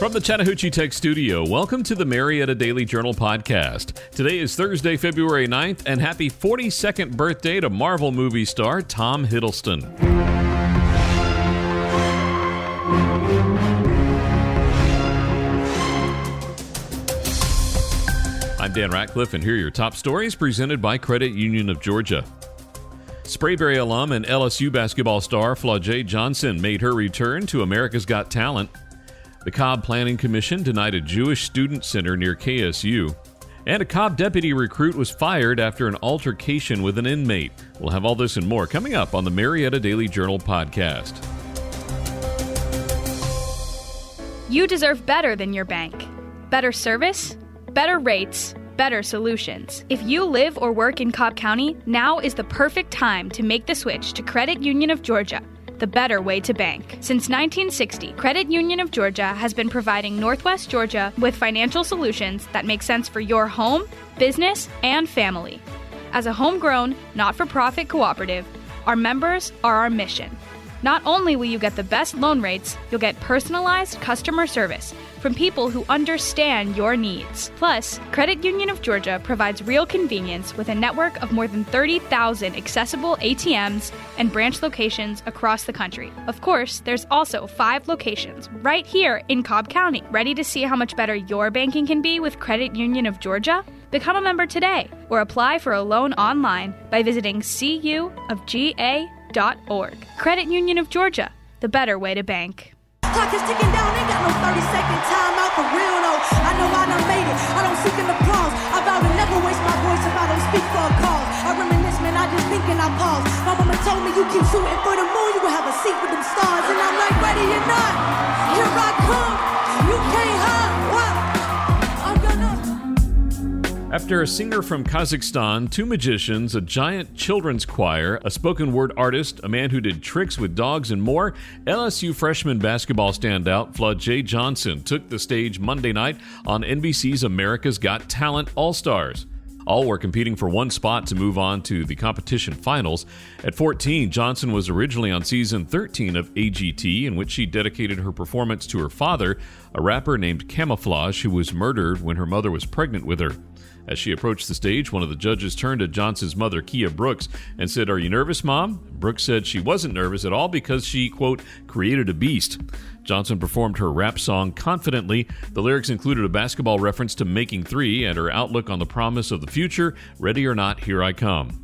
From the Chattahoochee Tech Studio, welcome to the Marietta Daily Journal podcast. Today is Thursday, February 9th, and happy 42nd birthday to Marvel movie star Tom Hiddleston. I'm Dan Ratcliffe, and here are your top stories presented by Credit Union of Georgia. Sprayberry alum and LSU basketball star Flau'jae Johnson made her return to America's Got Talent. The Cobb Planning Commission denied a Jewish student center near KSU. And a Cobb deputy recruit was fired after an altercation with an inmate. We'll have all this and more coming up on the Marietta Daily Journal podcast. You deserve better than your bank. Better service, better rates, better solutions. If you live or work in Cobb County, now is the perfect time to make the switch to Credit Union of Georgia the better way to bank. Since 1960, Credit Union of Georgia has been providing Northwest Georgia with financial solutions that make sense for your home, business, and family. As a homegrown, not for profit cooperative, our members are our mission. Not only will you get the best loan rates, you'll get personalized customer service from people who understand your needs. Plus, Credit Union of Georgia provides real convenience with a network of more than 30,000 accessible ATMs and branch locations across the country. Of course, there's also five locations right here in Cobb County. Ready to see how much better your banking can be with Credit Union of Georgia? Become a member today or apply for a loan online by visiting Credit Union of Georgia, the better way to bank. Clock is ticking down, ain't got no 30 second for real though. I know I done made it, I don't seek an applause. I vow to never waste my voice if I don't speak for a cause. I reminisce, man, I just think and I pause. My told me you keep shooting for the moon, you will have a seat with them stars. And I'm like, ready or not, After a singer from Kazakhstan, two magicians, a giant children's choir, a spoken word artist, a man who did tricks with dogs, and more, LSU freshman basketball standout Flau'jae Johnson took the stage Monday night on NBC's America's Got Talent All Stars. All were competing for one spot to move on to the competition finals. At 14, Johnson was originally on season 13 of AGT, in which she dedicated her performance to her father, a rapper named Camouflage, who was murdered when her mother was pregnant with her. As she approached the stage, one of the judges turned to Johnson's mother, Kia Brooks, and said, Are you nervous, Mom? Brooks said she wasn't nervous at all because she, quote, created a beast. Johnson performed her rap song confidently. The lyrics included a basketball reference to Making Three and her outlook on the promise of the future Ready or not, here I come.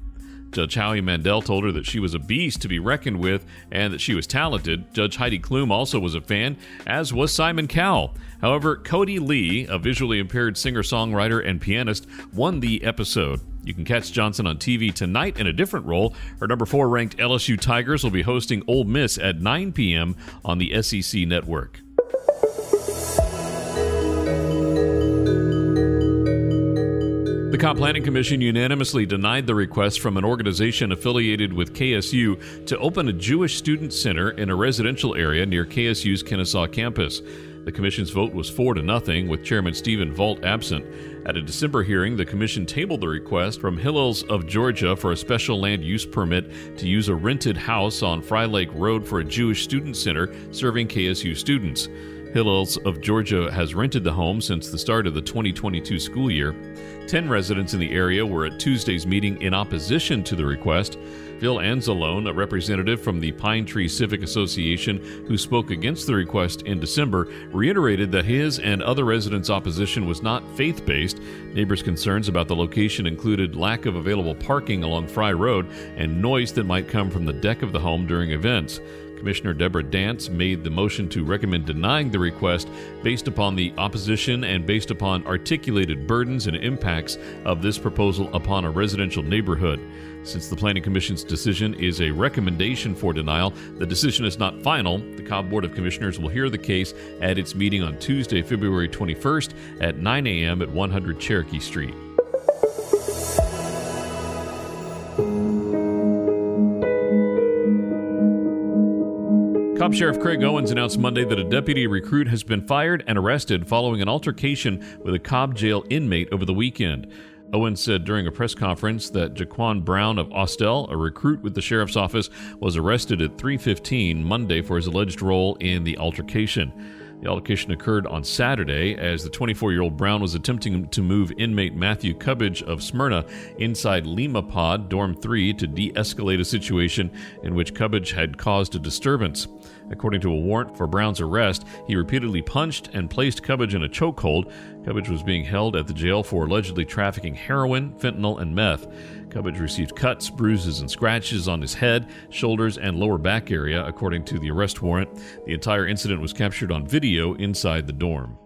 Judge Howie Mandel told her that she was a beast to be reckoned with and that she was talented. Judge Heidi Klum also was a fan, as was Simon Cowell. However, Kodi Lee, a visually impaired singer songwriter and pianist, won the episode. You can catch Johnson on TV tonight in a different role. Her number four ranked LSU Tigers will be hosting Ole Miss at 9 p.m. on the SEC network. The Cobb Planning Commission unanimously denied the request from an organization affiliated with KSU to open a Jewish student center in a residential area near KSU's Kennesaw campus. The commission's vote was 4 to nothing, with Chairman Stephen Vault absent. At a December hearing, the commission tabled the request from Hillels of Georgia for a special land use permit to use a rented house on Frey Lake Road for a Jewish student center serving KSU students. Hillels of Georgia has rented the home since the start of the 2022 school year. Ten residents in the area were at Tuesday's meeting in opposition to the request. Phil Anzalone, a representative from the Pine Tree Civic Association who spoke against the request in December, reiterated that his and other residents' opposition was not faith based. Neighbors' concerns about the location included lack of available parking along Frey Road and noise that might come from the deck of the home during events. Commissioner Deborah Dance made the motion to recommend denying the request based upon the opposition and based upon articulated burdens and impacts of this proposal upon a residential neighborhood. Since the Planning Commission's decision is a recommendation for denial, the decision is not final. The Cobb Board of Commissioners will hear the case at its meeting on Tuesday, February 21st at 9 a.m. at 100 Cherokee Street. Cobb Sheriff Craig Owens announced Monday that a deputy recruit has been fired and arrested following an altercation with a Cobb jail inmate over the weekend. Owens said during a press conference that Jaquan Brown of Austell, a recruit with the sheriff's office, was arrested at 3:15 Monday for his alleged role in the altercation. The altercation occurred on Saturday as the 24 year old Brown was attempting to move inmate Matthew Cubbage of Smyrna inside Lima Pod, Dorm 3, to de escalate a situation in which Cubbage had caused a disturbance. According to a warrant for Brown's arrest, he repeatedly punched and placed Cubbage in a chokehold. Cubbage was being held at the jail for allegedly trafficking heroin, fentanyl, and meth. Cubbage received cuts, bruises, and scratches on his head, shoulders, and lower back area, according to the arrest warrant. The entire incident was captured on video inside the dorm.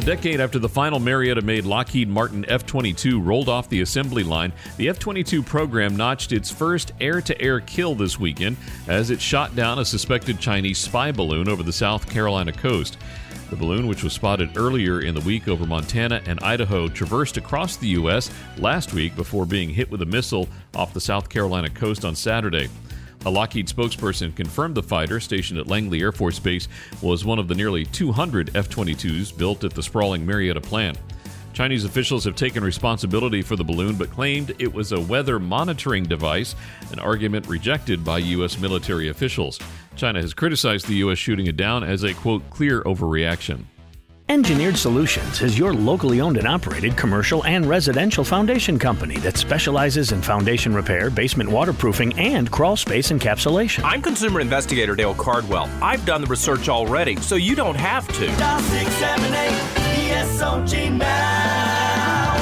A decade after the final Marietta made Lockheed Martin F 22 rolled off the assembly line, the F 22 program notched its first air to air kill this weekend as it shot down a suspected Chinese spy balloon over the South Carolina coast. The balloon, which was spotted earlier in the week over Montana and Idaho, traversed across the U.S. last week before being hit with a missile off the South Carolina coast on Saturday. A Lockheed spokesperson confirmed the fighter, stationed at Langley Air Force Base, was one of the nearly 200 F 22s built at the sprawling Marietta plant. Chinese officials have taken responsibility for the balloon but claimed it was a weather monitoring device, an argument rejected by U.S. military officials. China has criticized the U.S. shooting it down as a, quote, clear overreaction. Engineered Solutions is your locally owned and operated commercial and residential foundation company that specializes in foundation repair, basement waterproofing, and crawl space encapsulation. I'm consumer investigator Dale Cardwell. I've done the research already, so you don't have to. Dial 678 now.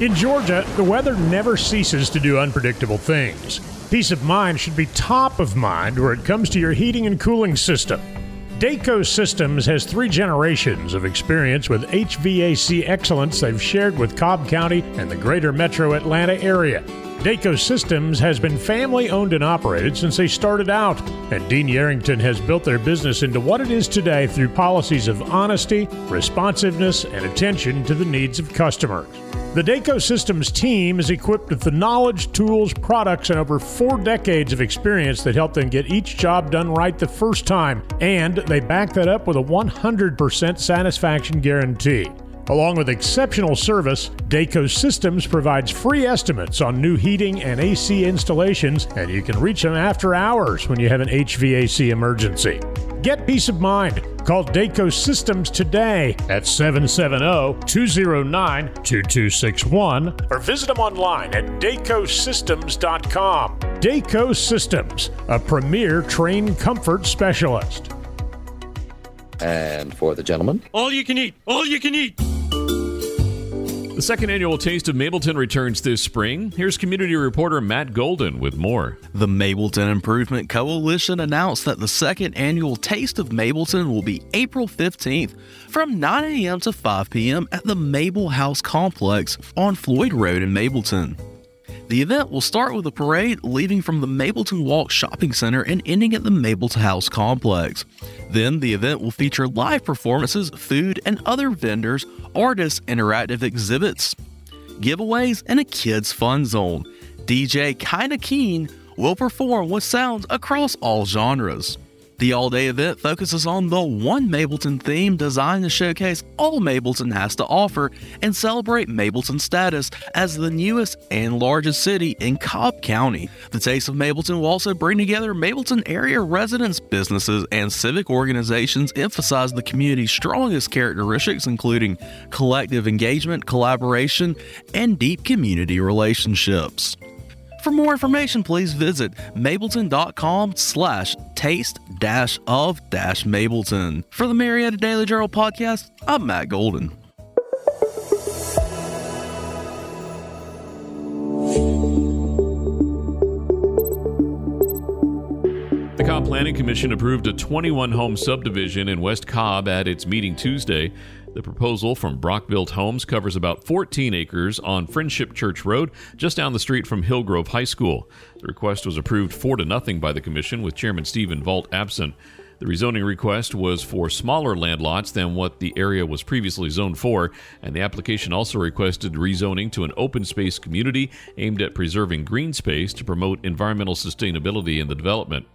In Georgia, the weather never ceases to do unpredictable things. Peace of mind should be top of mind where it comes to your heating and cooling system. Dayco Systems has three generations of experience with HVAC excellence they've shared with Cobb County and the greater metro Atlanta area. Dayco Systems has been family owned and operated since they started out, and Dean Yarrington has built their business into what it is today through policies of honesty, responsiveness, and attention to the needs of customers. The Dayco Systems team is equipped with the knowledge, tools, products, and over four decades of experience that help them get each job done right the first time, and they back that up with a 100% satisfaction guarantee. Along with exceptional service, Dayco Systems provides free estimates on new heating and AC installations, and you can reach them after hours when you have an HVAC emergency. Get peace of mind. Call Dayco Systems today at 770 209 2261 or visit them online at daycosystems.com. Dayco Systems, a premier Trane comfort specialist. And for the gentleman, all you can eat, all you can eat. The second annual Taste of Mableton returns this spring. Here's community reporter Matt Golden with more. The Mableton Improvement Coalition announced that the second annual Taste of Mableton will be April 15th from 9 a.m. to 5 p.m. at the Mable House Complex on Floyd Road in Mableton. The event will start with a parade leaving from the Mableton Walk Shopping Center and ending at the Mableton House Complex. Then the event will feature live performances, food, and other vendors, artists, interactive exhibits, giveaways, and a kids' fun zone. DJ Kinda Keen will perform with sounds across all genres. The all day event focuses on the One Mableton theme designed to showcase all Mableton has to offer and celebrate Mableton's status as the newest and largest city in Cobb County. The Taste of Mableton will also bring together Mableton area residents, businesses, and civic organizations, emphasize the community's strongest characteristics, including collective engagement, collaboration, and deep community relationships. For more information, please visit mableton.com slash taste dash of dash Mableton. For the Marietta Daily Journal podcast, I'm Matt Golden. Cobb Planning Commission approved a 21 home subdivision in West Cobb at its meeting Tuesday. The proposal from Brock-Built Homes covers about 14 acres on Friendship Church Road, just down the street from Hillgrove High School. The request was approved 4 to nothing by the commission, with Chairman Stephen Vault absent. The rezoning request was for smaller land lots than what the area was previously zoned for, and the application also requested rezoning to an open space community aimed at preserving green space to promote environmental sustainability in the development.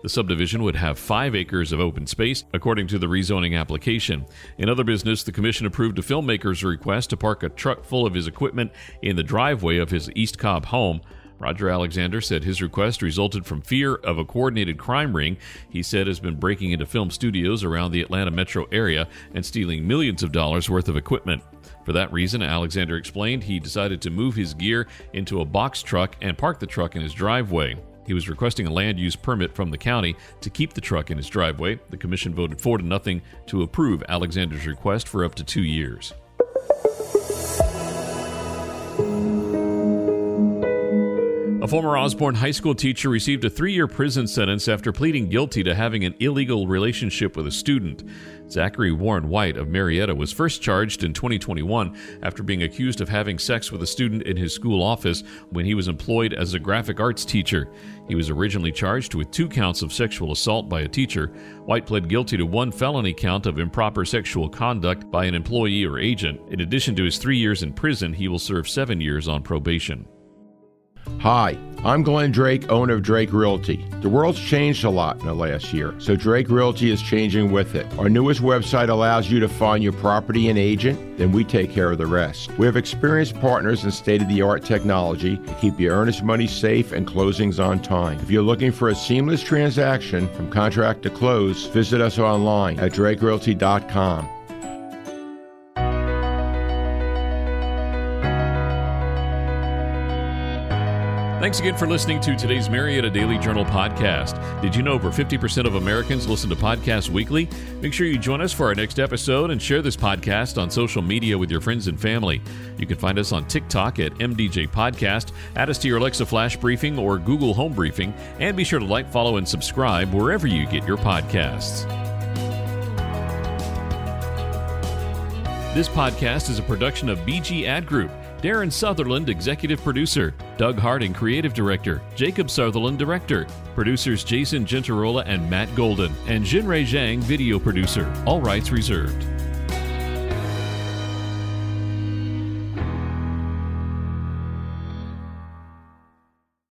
The subdivision would have five acres of open space, according to the rezoning application. In other business, the commission approved a filmmaker's request to park a truck full of his equipment in the driveway of his East Cobb home. Roger Alexander said his request resulted from fear of a coordinated crime ring he said has been breaking into film studios around the Atlanta metro area and stealing millions of dollars worth of equipment. For that reason, Alexander explained he decided to move his gear into a box truck and park the truck in his driveway. He was requesting a land use permit from the county to keep the truck in his driveway. The commission voted 4 to nothing to approve Alexander's request for up to 2 years. A former Osborne High School teacher received a three year prison sentence after pleading guilty to having an illegal relationship with a student. Zachary Warren White of Marietta was first charged in 2021 after being accused of having sex with a student in his school office when he was employed as a graphic arts teacher. He was originally charged with two counts of sexual assault by a teacher. White pled guilty to one felony count of improper sexual conduct by an employee or agent. In addition to his three years in prison, he will serve seven years on probation. Hi, I'm Glenn Drake, owner of Drake Realty. The world's changed a lot in the last year, so Drake Realty is changing with it. Our newest website allows you to find your property and agent, then we take care of the rest. We have experienced partners and state of the art technology to keep your earnest money safe and closings on time. If you're looking for a seamless transaction from contract to close, visit us online at drakerealty.com. Thanks again for listening to today's Marietta Daily Journal podcast. Did you know over 50% of Americans listen to podcasts weekly? Make sure you join us for our next episode and share this podcast on social media with your friends and family. You can find us on TikTok at MDJ Podcast, add us to your Alexa Flash Briefing or Google Home Briefing, and be sure to like, follow, and subscribe wherever you get your podcasts. This podcast is a production of BG Ad Group. Darren Sutherland, Executive Producer, Doug Harding, Creative Director, Jacob Sutherland, Director, producers Jason Gentarola and Matt Golden, and Jinrei Zhang, Video Producer. All rights reserved.